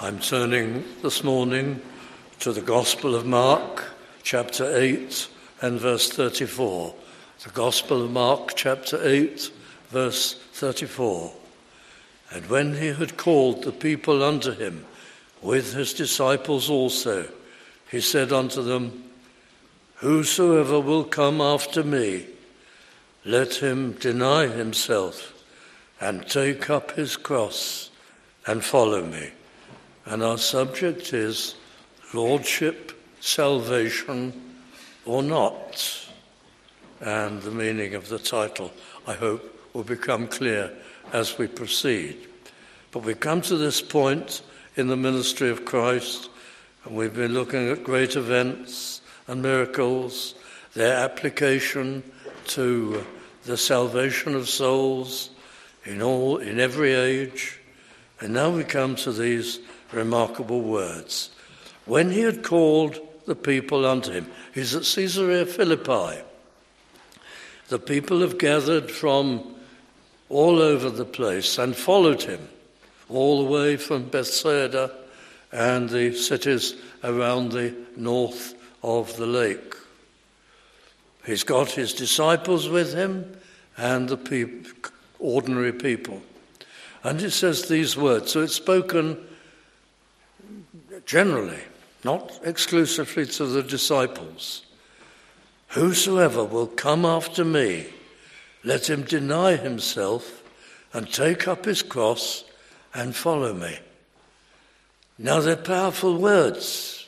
I'm turning this morning to the Gospel of Mark, chapter 8 and verse 34. The Gospel of Mark, chapter 8, verse 34. And when he had called the people unto him, with his disciples also, he said unto them, Whosoever will come after me, let him deny himself and take up his cross and follow me. And our subject is Lordship, Salvation, or not. And the meaning of the title, I hope, will become clear as we proceed. But we come to this point in the ministry of Christ, and we've been looking at great events and miracles, their application to the salvation of souls in all in every age. And now we come to these remarkable words. When he had called the people unto him, he's at Caesarea Philippi. The people have gathered from all over the place and followed him, all the way from Bethsaida and the cities around the north of the lake. He's got his disciples with him and the ordinary people. And it says these words. So it's spoken generally, not exclusively to the disciples. Whosoever will come after me, let him deny himself and take up his cross and follow me. Now they're powerful words.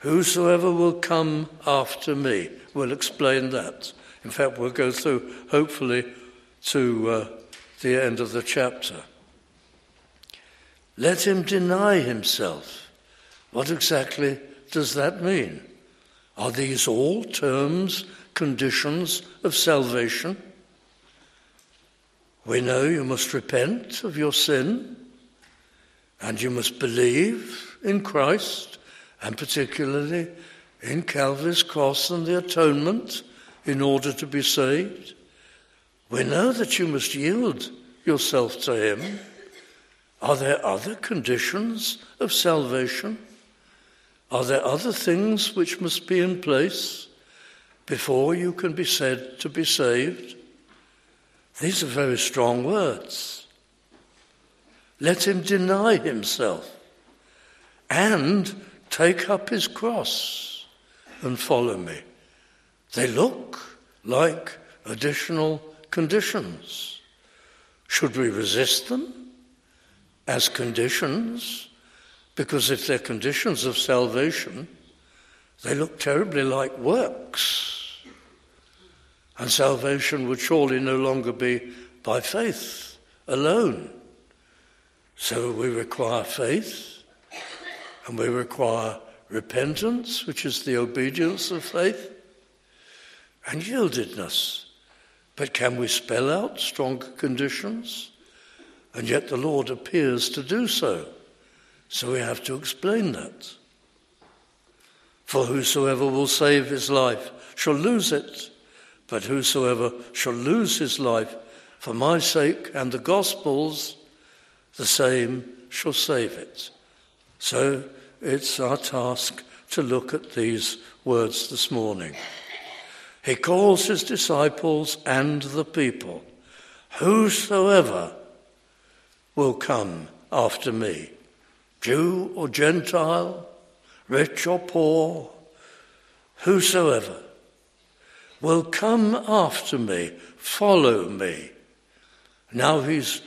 Whosoever will come after me. We'll explain that. In fact, we'll go through, hopefully, to uh, the end of the chapter. Let him deny himself. What exactly does that mean? Are these all terms, conditions of salvation? We know you must repent of your sin and you must believe in Christ and particularly in Calvary's cross and the atonement in order to be saved. We know that you must yield yourself to Him. Are there other conditions of salvation? Are there other things which must be in place before you can be said to be saved? These are very strong words. Let him deny himself and take up his cross and follow me. They look like additional conditions. Should we resist them as conditions? Because if they're conditions of salvation, they look terribly like works. And salvation would surely no longer be by faith alone. So we require faith, and we require repentance, which is the obedience of faith, and yieldedness. But can we spell out stronger conditions? And yet the Lord appears to do so. So we have to explain that. For whosoever will save his life shall lose it, but whosoever shall lose his life for my sake and the gospel's, the same shall save it. So it's our task to look at these words this morning. He calls his disciples and the people, Whosoever will come after me. Jew or Gentile, rich or poor, whosoever will come after me, follow me. Now he's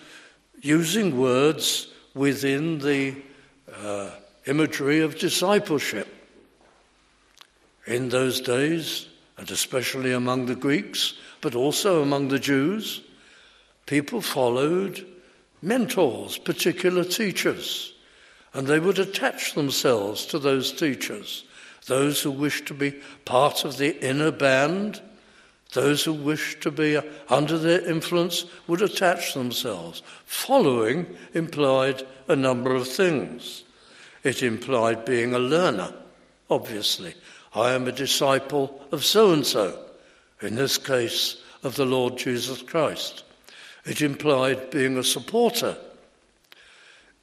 using words within the uh, imagery of discipleship. In those days, and especially among the Greeks, but also among the Jews, people followed mentors, particular teachers and they would attach themselves to those teachers. Those who wished to be part of the inner band, those who wished to be under their influence would attach themselves. Following implied a number of things. It implied being a learner, obviously. I am a disciple of so and so, in this case, of the Lord Jesus Christ. It implied being a supporter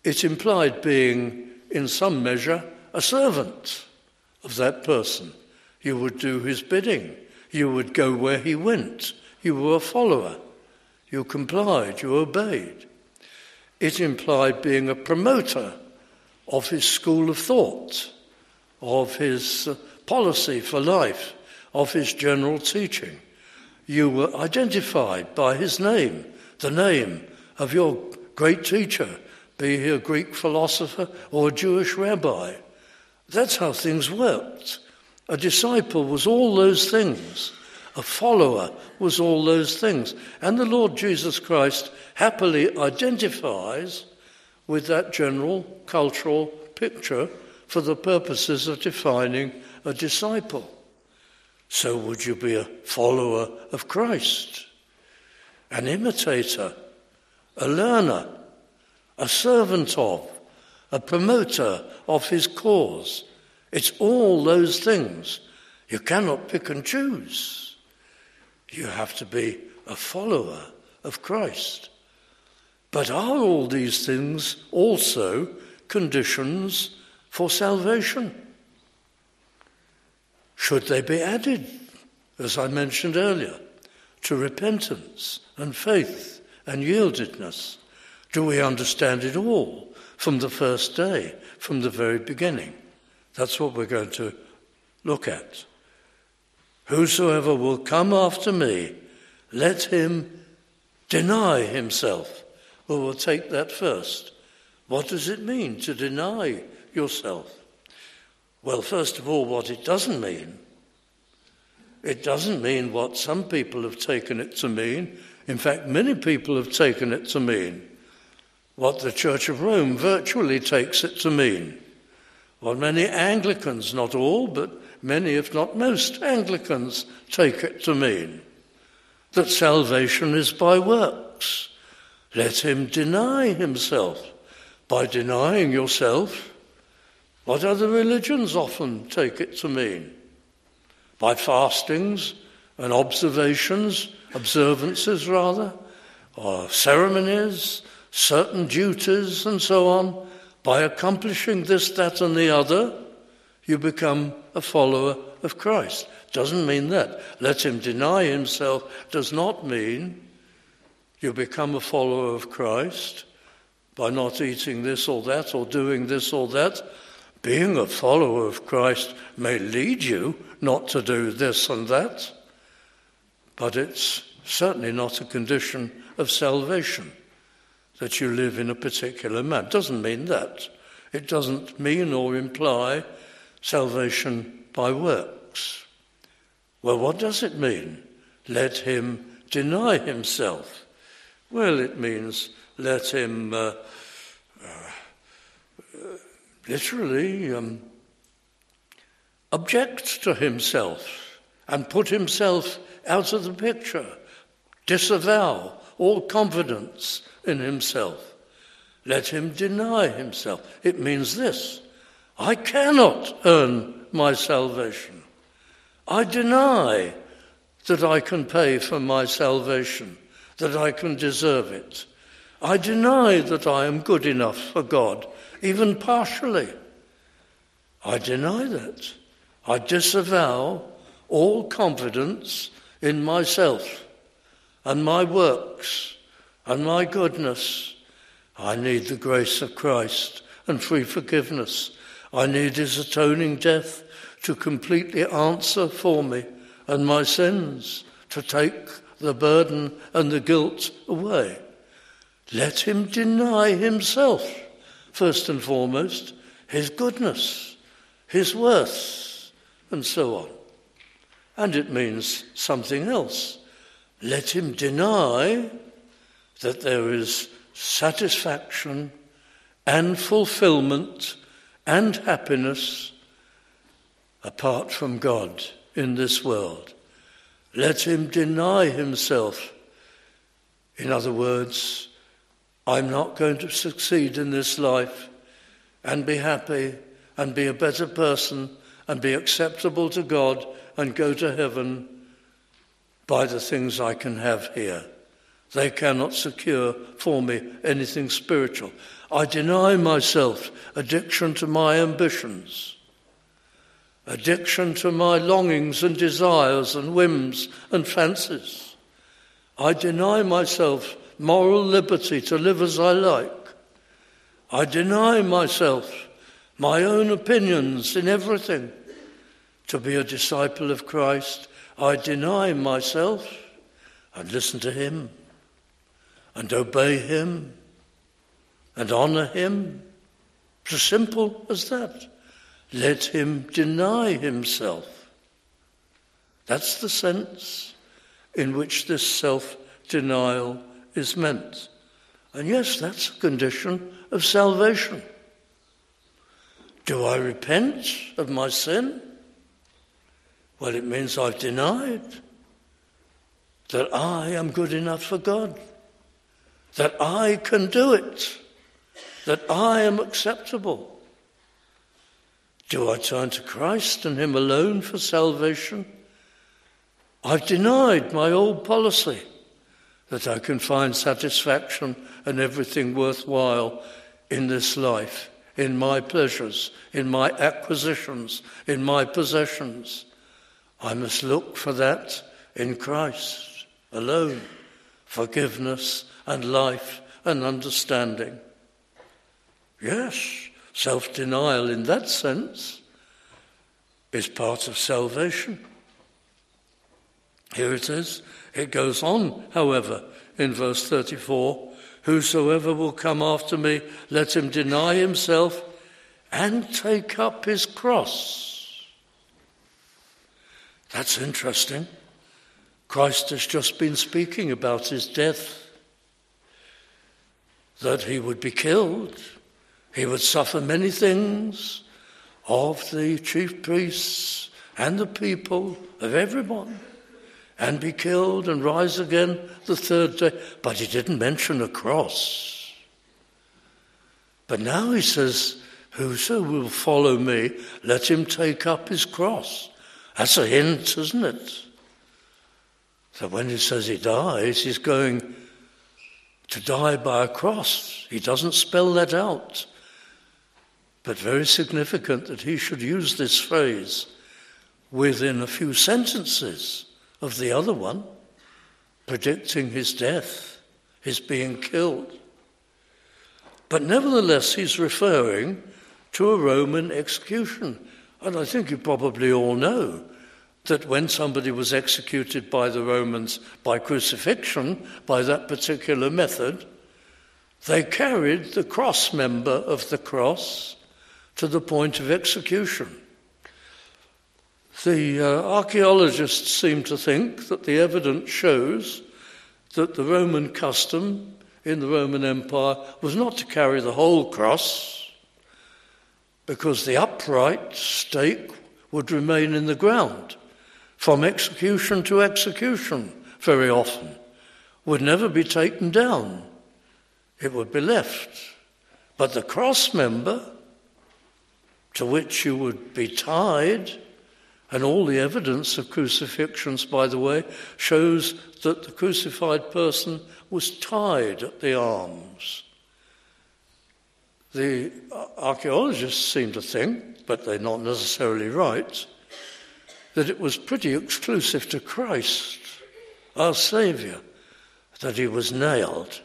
It implied being, in some measure, a servant of that person. You would do his bidding. You would go where he went. You were a follower. You complied. You obeyed. It implied being a promoter of his school of thought, of his uh, policy for life, of his general teaching. You were identified by his name, the name of your great teacher, be he a Greek philosopher or a Jewish rabbi. That's how things worked. A disciple was all those things. A follower was all those things. And the Lord Jesus Christ happily identifies with that general cultural picture for the purposes of defining a disciple. So would you be a follower of Christ, an imitator, a learner, a servant of, a promoter of his cause. It's all those things. You cannot pick and choose. You have to be a follower of Christ. But are all these things also conditions for salvation? Should they be added, as I mentioned earlier, to repentance and faith and yieldedness? Do we understand it all from the first day, from the very beginning? That's what we're going to look at. Whosoever will come after me, let him deny himself. Well, we'll take that first. What does it mean to deny yourself? Well, first of all, what it doesn't mean. It doesn't mean what some people have taken it to mean. In fact, many people have taken it to mean what the Church of Rome virtually takes it to mean. What many Anglicans, not all, but many, if not most Anglicans, take it to mean that salvation is by works. Let him deny himself. By denying yourself, what other religions often take it to mean? By fastings and observations, observances rather, or ceremonies, certain duties, and so on. By accomplishing this, that, and the other, you become a follower of Christ. Doesn't mean that. Let him deny himself does not mean you become a follower of Christ by not eating this or that or doing this or that. Being a follower of Christ may lead you not to do this and that, but it's certainly not a condition of salvation that you live in a particular. It doesn't mean that. It doesn't mean or imply salvation by works. Well, what does it mean? Let him deny himself. Well, it means let him uh, literally um, object to himself and put himself out of the picture, disavow all confidence in himself. Let him deny himself. It means this I cannot earn my salvation. I deny that I can pay for my salvation, that I can deserve it. I deny that I am good enough for God even partially. I deny that. I disavow all confidence in myself and my works and my goodness. I need the grace of Christ and free forgiveness. I need his atoning death to completely answer for me and my sins, to take the burden and the guilt away. Let him deny himself first and foremost, his goodness, his worth, and so on. And it means something else. Let him deny that there is satisfaction and fulfillment and happiness apart from God in this world. Let him deny himself. In other words, I'm not going to succeed in this life and be happy and be a better person and be acceptable to God and go to heaven by the things I can have here. They cannot secure for me anything spiritual. I deny myself addiction to my ambitions, addiction to my longings and desires and whims and fancies. I deny myself moral liberty to live as I like. I deny myself my own opinions in everything. To be a disciple of Christ, I deny myself and listen to Him and obey Him and honour Him. It's as simple as that. Let Him deny Himself. That's the sense in which this self denial is meant. And yes, that's a condition of salvation. Do I repent of my sin? Well, it means I've denied that I am good enough for God, that I can do it, that I am acceptable. Do I turn to Christ and Him alone for salvation? I've denied my old policy that I can find satisfaction and everything worthwhile in this life, in my pleasures, in my acquisitions, in my possessions. I must look for that in Christ alone forgiveness and life and understanding. Yes, self denial in that sense is part of salvation. Here it is. It goes on, however, in verse 34 Whosoever will come after me, let him deny himself and take up his cross. That's interesting. Christ has just been speaking about his death, that he would be killed, he would suffer many things of the chief priests and the people, of everyone and be killed and rise again the third day. But he didn't mention a cross. But now he says, Whoso will follow me, let him take up his cross. That's a hint, isn't it? That when he says he dies, he's going to die by a cross. He doesn't spell that out. But very significant that he should use this phrase within a few sentences of the other one, predicting his death, his being killed. But nevertheless, he's referring to a Roman execution. And I think you probably all know that when somebody was executed by the Romans by crucifixion, by that particular method, they carried the cross member of the cross to the point of execution. The uh, archaeologists seem to think that the evidence shows that the Roman custom in the Roman Empire was not to carry the whole cross because the upright stake would remain in the ground from execution to execution very often, would never be taken down. It would be left. But the cross member to which you would be tied and all the evidence of crucifixions, by the way, shows that the crucified person was tied at the arms. The archaeologists seem to think, but they're not necessarily right, that it was pretty exclusive to Christ, our Saviour, that he was nailed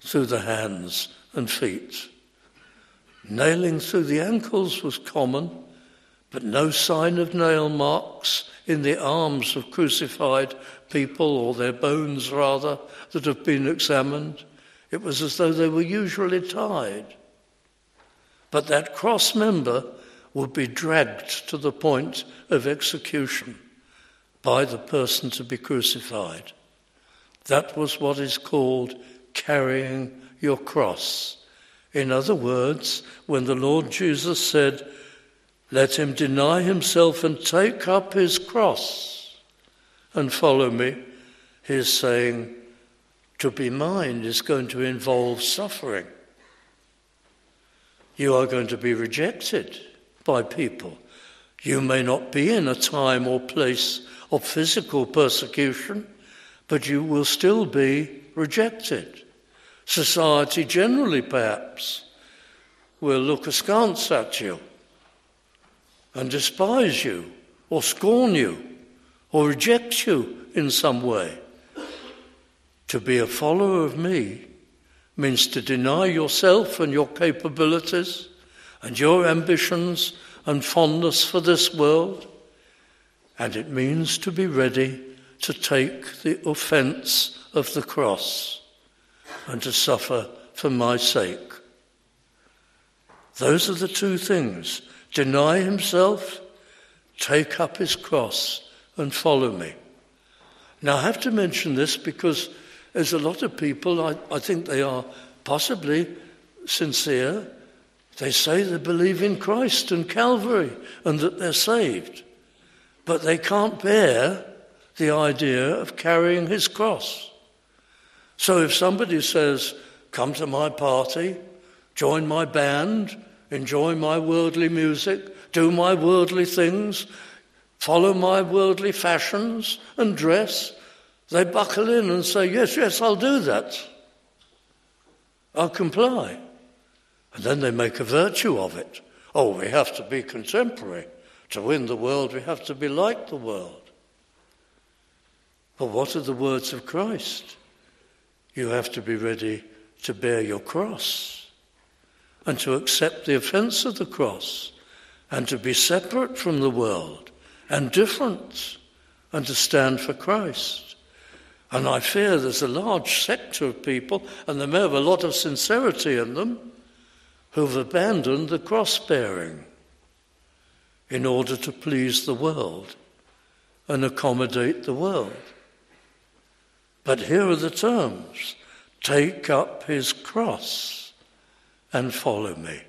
through the hands and feet. Nailing through the ankles was common but no sign of nail marks in the arms of crucified people, or their bones rather, that have been examined. It was as though they were usually tied. But that cross member would be dragged to the point of execution by the person to be crucified. That was what is called carrying your cross. In other words, when the Lord Jesus said, let him deny himself and take up his cross and follow me. He's saying, to be mine is going to involve suffering. You are going to be rejected by people. You may not be in a time or place of physical persecution, but you will still be rejected. Society generally, perhaps, will look askance at you and despise you or scorn you or reject you in some way. To be a follower of me means to deny yourself and your capabilities and your ambitions and fondness for this world, and it means to be ready to take the offence of the cross and to suffer for my sake. Those are the two things deny himself, take up his cross, and follow me. Now, I have to mention this because there's a lot of people, I, I think they are possibly sincere. They say they believe in Christ and Calvary and that they're saved, but they can't bear the idea of carrying his cross. So if somebody says, Come to my party, join my band, enjoy my worldly music, do my worldly things, follow my worldly fashions and dress, they buckle in and say, Yes, yes, I'll do that. I'll comply. And then they make a virtue of it. Oh, we have to be contemporary. To win the world, we have to be like the world. But what are the words of Christ? You have to be ready to bear your cross and to accept the offense of the cross and to be separate from the world and different and to stand for Christ. And I fear there's a large sector of people, and they may have a lot of sincerity in them, who've abandoned the cross bearing in order to please the world and accommodate the world. But here are the terms take up his cross and follow me.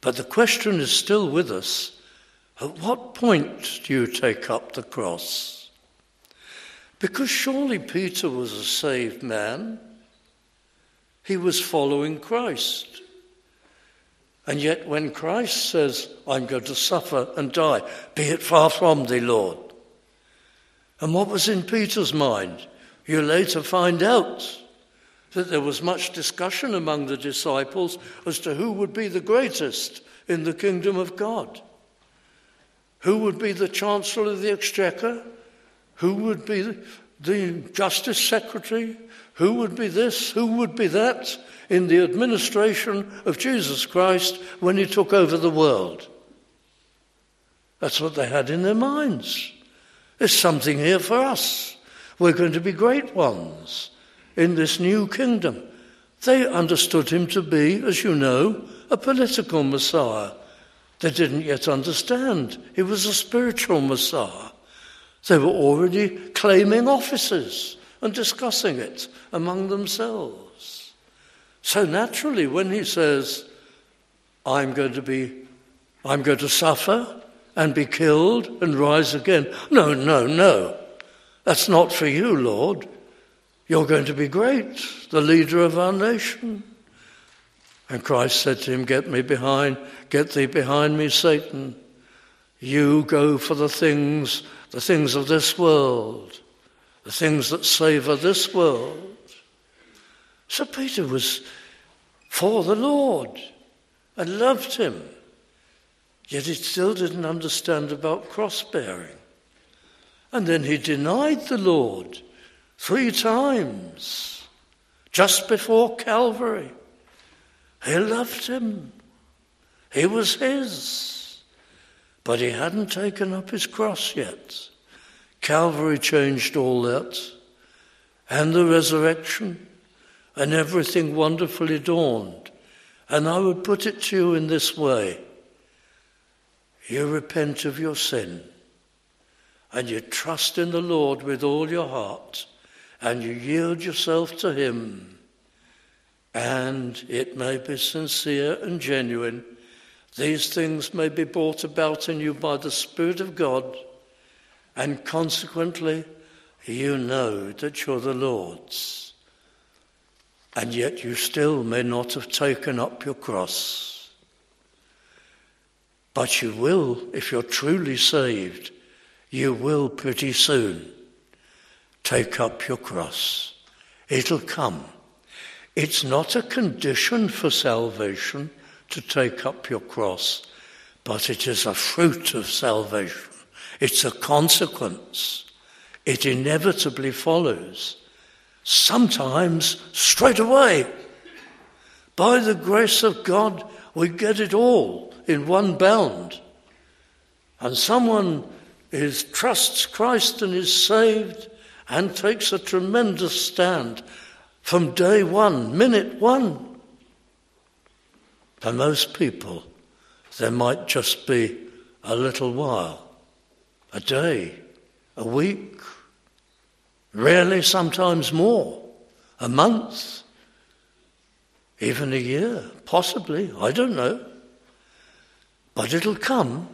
But the question is still with us at what point do you take up the cross? Because surely Peter was a saved man. He was following Christ. And yet, when Christ says, I'm going to suffer and die, be it far from thee, Lord. And what was in Peter's mind? You later find out that there was much discussion among the disciples as to who would be the greatest in the kingdom of God. Who would be the Chancellor of the Exchequer? Who would be the Justice Secretary? Who would be this? Who would be that in the administration of Jesus Christ when he took over the world? That's what they had in their minds. There's something here for us. We're going to be great ones in this new kingdom. They understood him to be, as you know, a political Messiah. They didn't yet understand he was a spiritual Messiah. They were already claiming offices and discussing it among themselves. So naturally, when he says, I'm going to be, I'm going to suffer and be killed and rise again. No, no, no. That's not for you, Lord. You're going to be great, the leader of our nation. And Christ said to him, Get me behind, get thee behind me, Satan. You go for the things the things of this world, the things that savour this world. So Peter was for the Lord and loved him, yet he still didn't understand about cross bearing. And then he denied the Lord three times just before Calvary. He loved him, he was his. But he hadn't taken up his cross yet. Calvary changed all that, and the resurrection, and everything wonderfully dawned. And I would put it to you in this way. You repent of your sin, and you trust in the Lord with all your heart, and you yield yourself to Him, and it may be sincere and genuine. These things may be brought about in you by the Spirit of God, and consequently, you know that you're the Lord's. And yet you still may not have taken up your cross. But you will, if you're truly saved, you will pretty soon take up your cross. It'll come. It's not a condition for salvation to take up your cross, but it is a fruit of salvation. It's a consequence. It inevitably follows. Sometimes straight away. By the grace of God, we get it all in one bound. And someone is, trusts Christ and is saved and takes a tremendous stand from day one, minute one. For most people, there might just be a little while, a day, a week, rarely sometimes more, a month, even a year, possibly, I don't know. But it'll come.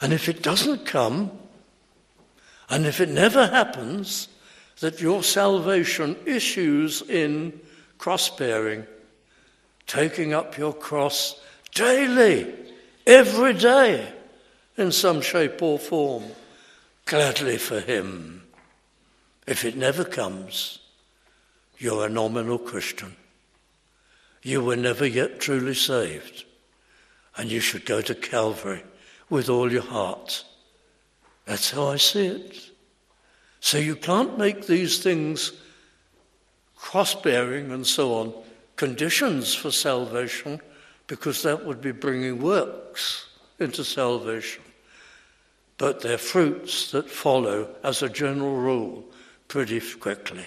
And if it doesn't come, and if it never happens, that your salvation issues in cross bearing, taking up your cross daily, every day, in some shape or form, gladly for Him. If it never comes, you're a nominal Christian. You were never yet truly saved, and you should go to Calvary with all your heart. That's how I see it. So you can't make these things cross bearing and so on conditions for salvation because that would be bringing works into salvation. But they're fruits that follow, as a general rule, pretty quickly.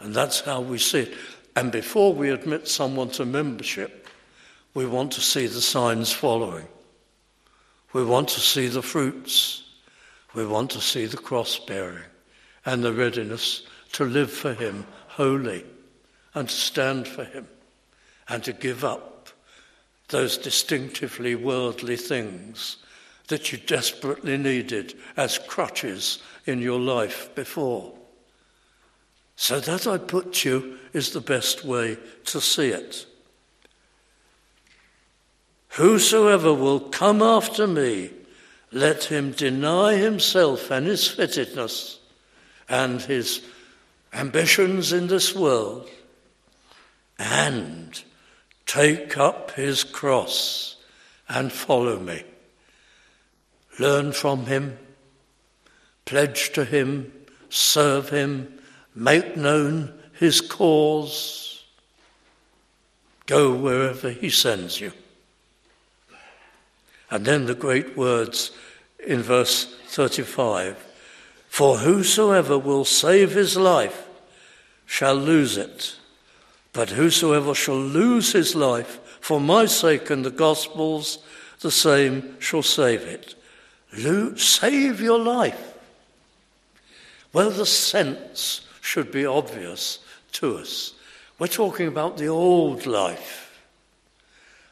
And that's how we see it. And before we admit someone to membership, we want to see the signs following. We want to see the fruits. We want to see the cross bearing and the readiness to live for Him wholly and to stand for Him and to give up those distinctively worldly things that you desperately needed as crutches in your life before. So, that I put you is the best way to see it. Whosoever will come after me, let him deny himself and his fittedness and his ambitions in this world and take up his cross and follow me. Learn from him, pledge to him, serve him, make known his cause. Go wherever he sends you. And then the great words in verse 35 For whosoever will save his life shall lose it, but whosoever shall lose his life for my sake and the gospel's, the same shall save it. Save your life. Well, the sense should be obvious to us. We're talking about the old life,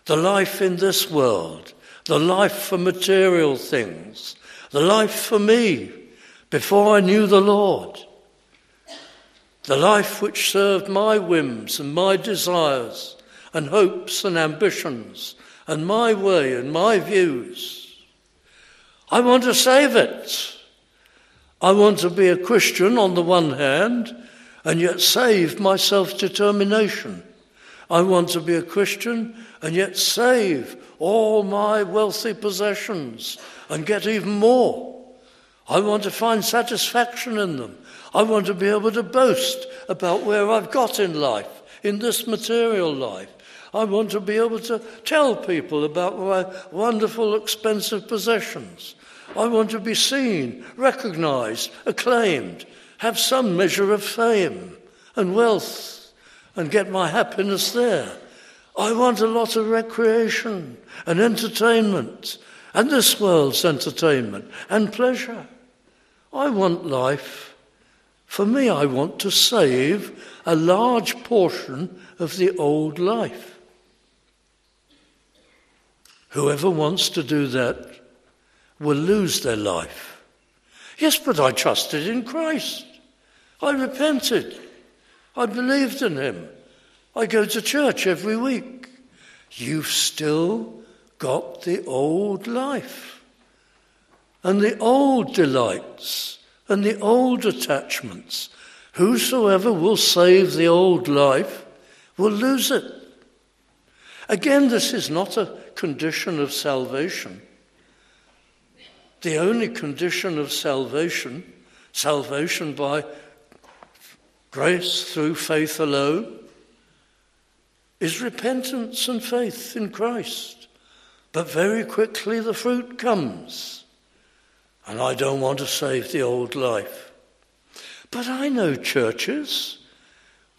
the life in this world, the life for material things, the life for me before I knew the Lord, the life which served my whims and my desires and hopes and ambitions and my way and my views. I want to save it. I want to be a Christian on the one hand and yet save my self determination. I want to be a Christian and yet save all my wealthy possessions and get even more. I want to find satisfaction in them. I want to be able to boast about where I've got in life, in this material life. I want to be able to tell people about my wonderful, expensive possessions. I want to be seen, recognized, acclaimed, have some measure of fame and wealth, and get my happiness there. I want a lot of recreation and entertainment and this world's entertainment and pleasure. I want life. For me, I want to save a large portion of the old life. Whoever wants to do that will lose their life. Yes, but I trusted in Christ. I repented. I believed in Him. I go to church every week. You've still got the old life and the old delights and the old attachments. Whosoever will save the old life will lose it. Again, this is not a condition of salvation. The only condition of salvation, salvation by grace through faith alone, is repentance and faith in Christ. But very quickly the fruit comes. And I don't want to save the old life. But I know churches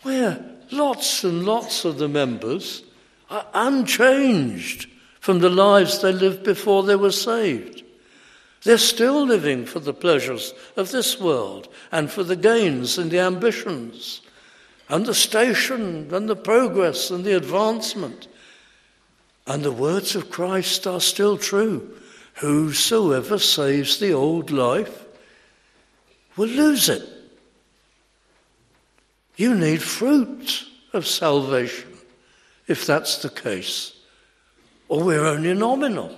where lots and lots of the members are unchanged from the lives they lived before they were saved. They're still living for the pleasures of this world and for the gains and the ambitions and the station and the progress and the advancement. And the words of Christ are still true. Whosoever saves the old life will lose it. You need fruit of salvation if that's the case, or we're only nominal.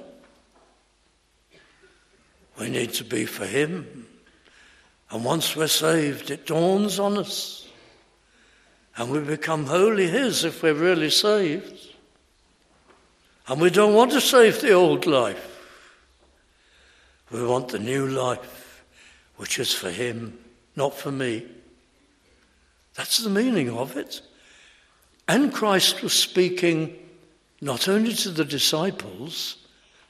We need to be for Him. And once we're saved, it dawns on us. And we become wholly His if we're really saved. And we don't want to save the old life. We want the new life, which is for Him, not for me. That's the meaning of it. And Christ was speaking not only to the disciples,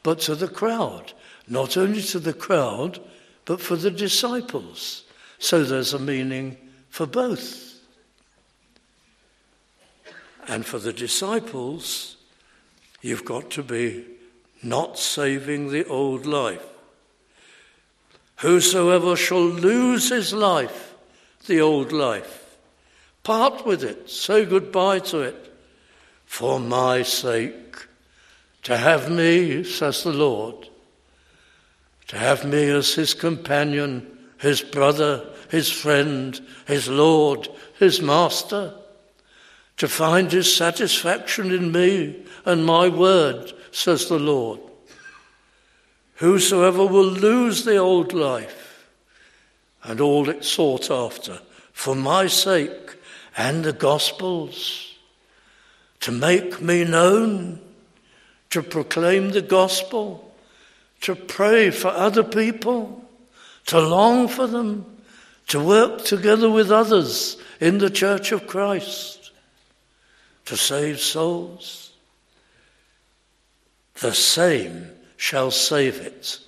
but to the crowd. Not only to the crowd, but for the disciples. So there's a meaning for both. And for the disciples, you've got to be not saving the old life. Whosoever shall lose his life, the old life, Part with it, say goodbye to it, for my sake. To have me, says the Lord, to have me as his companion, his brother, his friend, his Lord, his master, to find his satisfaction in me and my word, says the Lord. Whosoever will lose the old life and all it sought after for my sake and the Gospels, to make me known, to proclaim the gospel, to pray for other people, to long for them, to work together with others in the Church of Christ, to save souls. The same shall save it.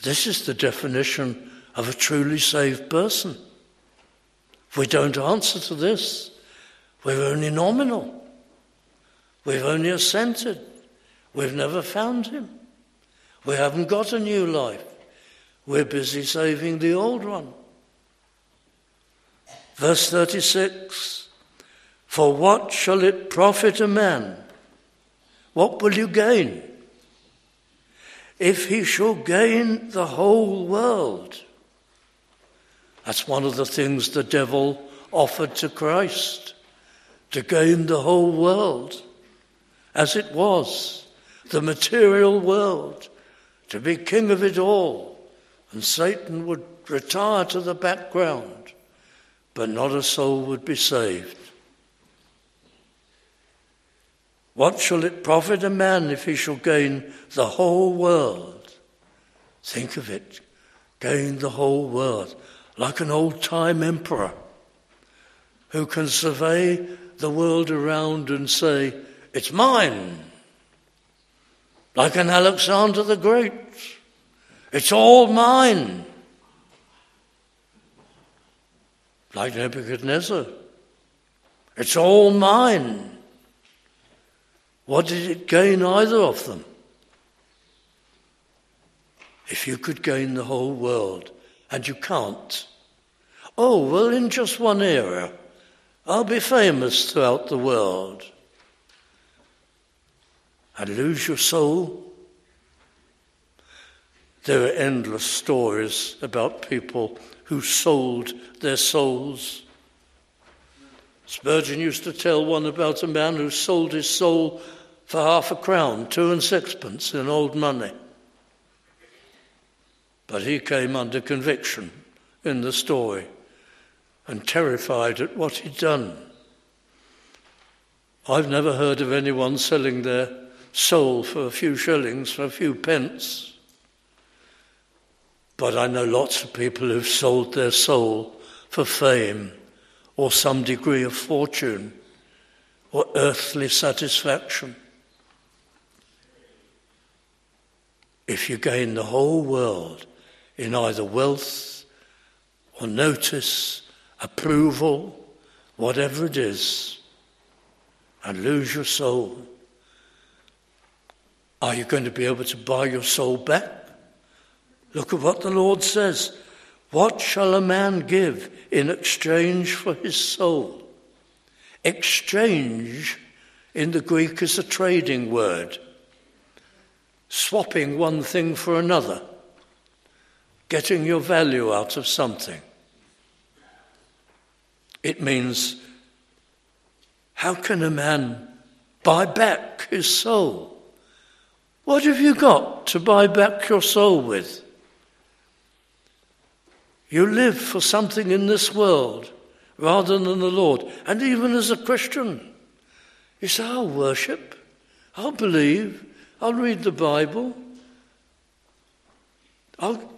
This is the definition of a truly saved person. We don't answer to this, we're only nominal. We've only assented. We've never found him. We haven't got a new life. We're busy saving the old one. Verse 36 For what shall it profit a man? What will you gain? If he shall gain the whole world that's one of the things the devil offered to Christ to gain the whole world as it was, the material world, to be king of it all. And Satan would retire to the background, but not a soul would be saved. What shall it profit a man if he shall gain the whole world? Think of it gain the whole world like an old time emperor who can survey the world around and say, It's mine. Like an Alexander the Great, it's all mine. Like Nebuchadnezzar, it's all mine. What did it gain either of them? If you could gain the whole world, and you can't, Oh, well, in just one area, I'll be famous throughout the world. And lose your soul. There are endless stories about people who sold their souls. Spurgeon used to tell one about a man who sold his soul for half a crown, two and sixpence in old money. But he came under conviction in the story and terrified at what he'd done. I've never heard of anyone selling their soul for a few shillings, for a few pence. But I know lots of people who've sold their soul for fame or some degree of fortune or earthly satisfaction. If you gain the whole world in either wealth or notice, approval, whatever it is, and lose your soul, are you going to be able to buy your soul back? Look at what the Lord says. What shall a man give in exchange for his soul? Exchange in the Greek is a trading word, swapping one thing for another, getting your value out of something. It means how can a man buy back his soul? What have you got to buy back your soul with? You live for something in this world rather than the Lord. And even as a Christian, you say, I'll worship, I'll believe, I'll read the Bible, I'll,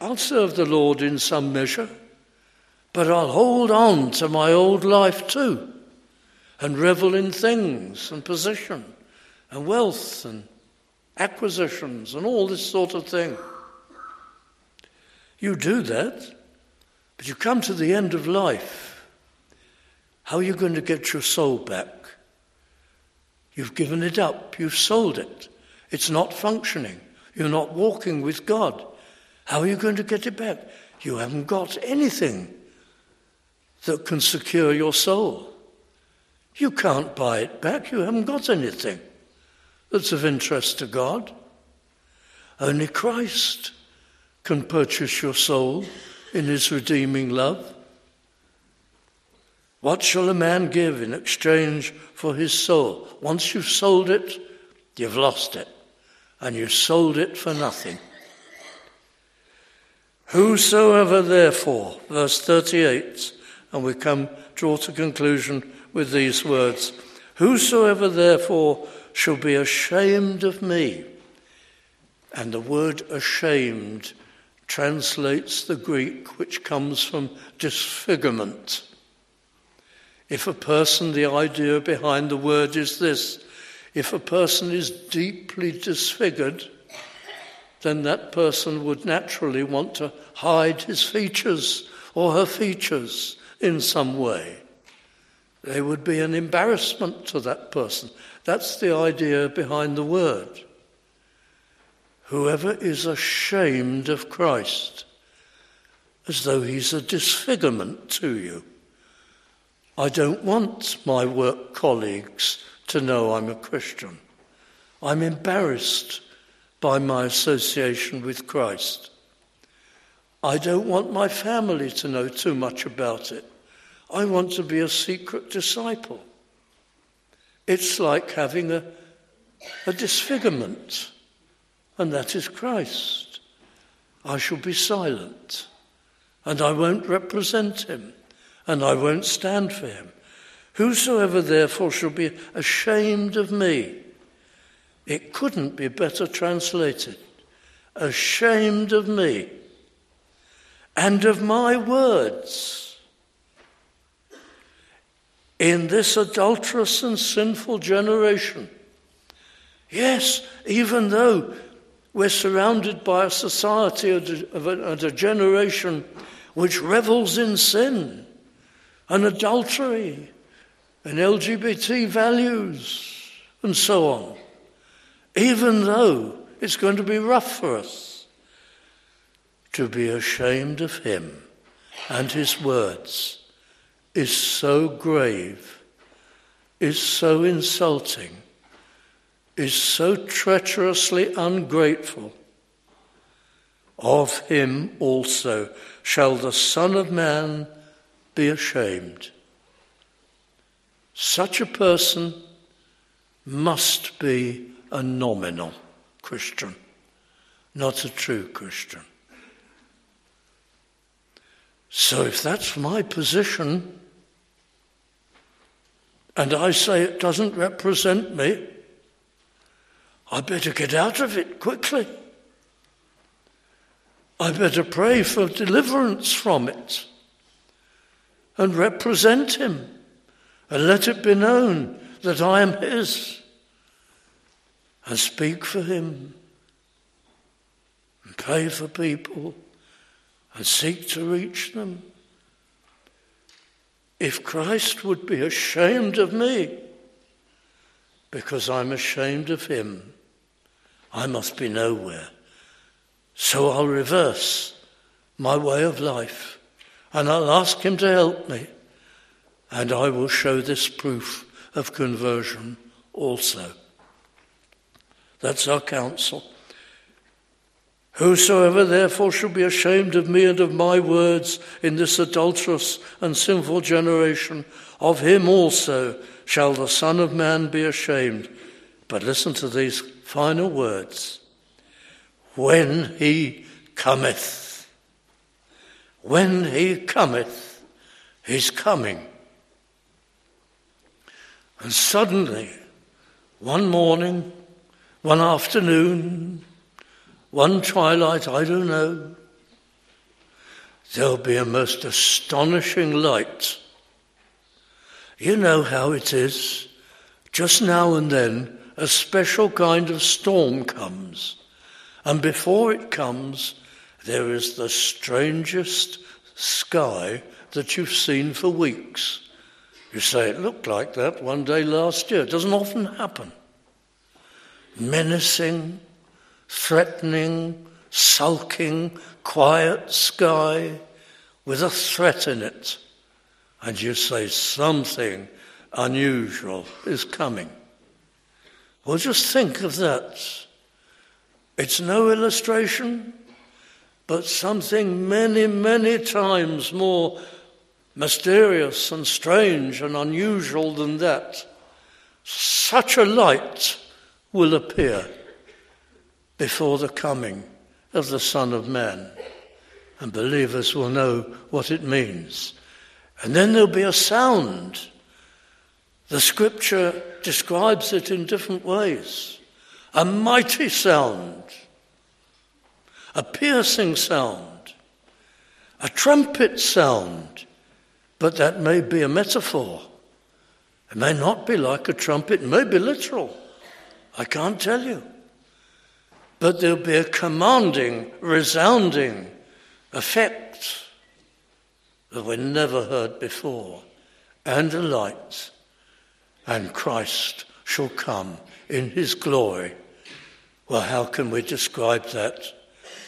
I'll serve the Lord in some measure, but I'll hold on to my old life too and revel in things and position and wealth and acquisitions and all this sort of thing. You do that, but you come to the end of life. How are you going to get your soul back? You've given it up, you've sold it. It's not functioning. You're not walking with God. How are you going to get it back? You haven't got anything that can secure your soul. You can't buy it back. You haven't got anything that's of interest to God. Only Christ can purchase your soul in his redeeming love? What shall a man give in exchange for his soul? Once you've sold it, you've lost it, and you've sold it for nothing. Whosoever therefore, verse 38, and we come draw to conclusion with these words, whosoever therefore shall be ashamed of me, and the word ashamed translates the Greek which comes from disfigurement. If a person, the idea behind the word is this if a person is deeply disfigured, then that person would naturally want to hide his features or her features in some way. They would be an embarrassment to that person. That's the idea behind the word. Whoever is ashamed of Christ, as though he's a disfigurement to you. I don't want my work colleagues to know I'm a Christian. I'm embarrassed by my association with Christ. I don't want my family to know too much about it. I want to be a secret disciple. It's like having a, a disfigurement and that is Christ. I shall be silent, and I won't represent him, and I won't stand for him. Whosoever therefore shall be ashamed of me, it couldn't be better translated. Ashamed of me and of my words in this adulterous and sinful generation. Yes, even though we're surrounded by a society and a, generation which revels in sin and adultery and LGBT values and so on, even though it's going to be rough for us to be ashamed of him and his words is so grave, is so insulting is so treacherously ungrateful, of him also shall the Son of Man be ashamed. Such a person must be a nominal Christian, not a true Christian. So if that's my position, and I say it doesn't represent me, I better get out of it quickly. I better pray for deliverance from it and represent him and let it be known that I am his and speak for him and pray for people and seek to reach them. If Christ would be ashamed of me because I'm ashamed of him, I must be nowhere. So I'll reverse my way of life and I'll ask him to help me and I will show this proof of conversion also. That's our counsel. Whosoever therefore shall be ashamed of me and of my words in this adulterous and sinful generation, of him also shall the Son of Man be ashamed. But listen to these final words. When he cometh. When he cometh, he's coming. And suddenly, one morning, one afternoon, one twilight, I don't know, there'll be a most astonishing light. You know how it is. Just now and then, a special kind of storm comes. And before it comes, there is the strangest sky that you've seen for weeks. You say it looked like that one day last year. It doesn't often happen. Menacing, threatening, sulking, quiet sky with a threat in it. And you say something unusual is coming. Well, just think of that. It's no illustration, but something many, many times more mysterious and strange and unusual than that. Such a light will appear before the coming of the Son of Man. And believers will know what it means. And then there'll be a sound. The scripture describes it in different ways a mighty sound, a piercing sound, a trumpet sound, but that may be a metaphor. It may not be like a trumpet, it may be literal. I can't tell you. But there'll be a commanding, resounding effect that we never heard before, and a light, and Christ shall come in his glory. Well, how can we describe that?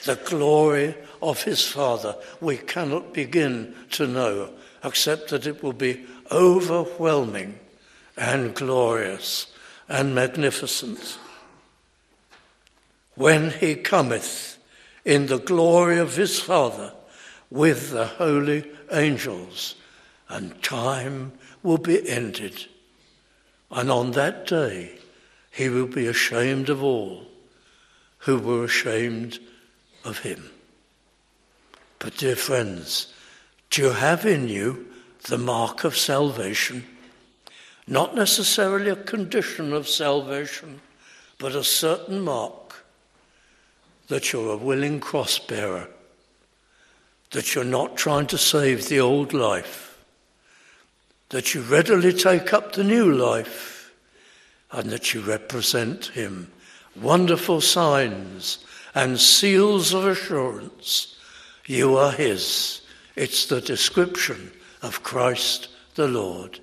The glory of his Father we cannot begin to know except that it will be overwhelming and glorious and magnificent. When he cometh in the glory of his Father with the holy angels, and time will be ended. And on that day, he will be ashamed of all who were ashamed of him. But, dear friends, do you have in you the mark of salvation? Not necessarily a condition of salvation, but a certain mark that you're a willing cross bearer, that you're not trying to save the old life, that you readily take up the new life, and that you represent Him. Wonderful signs and seals of assurance. You are His. It's the description of Christ the Lord.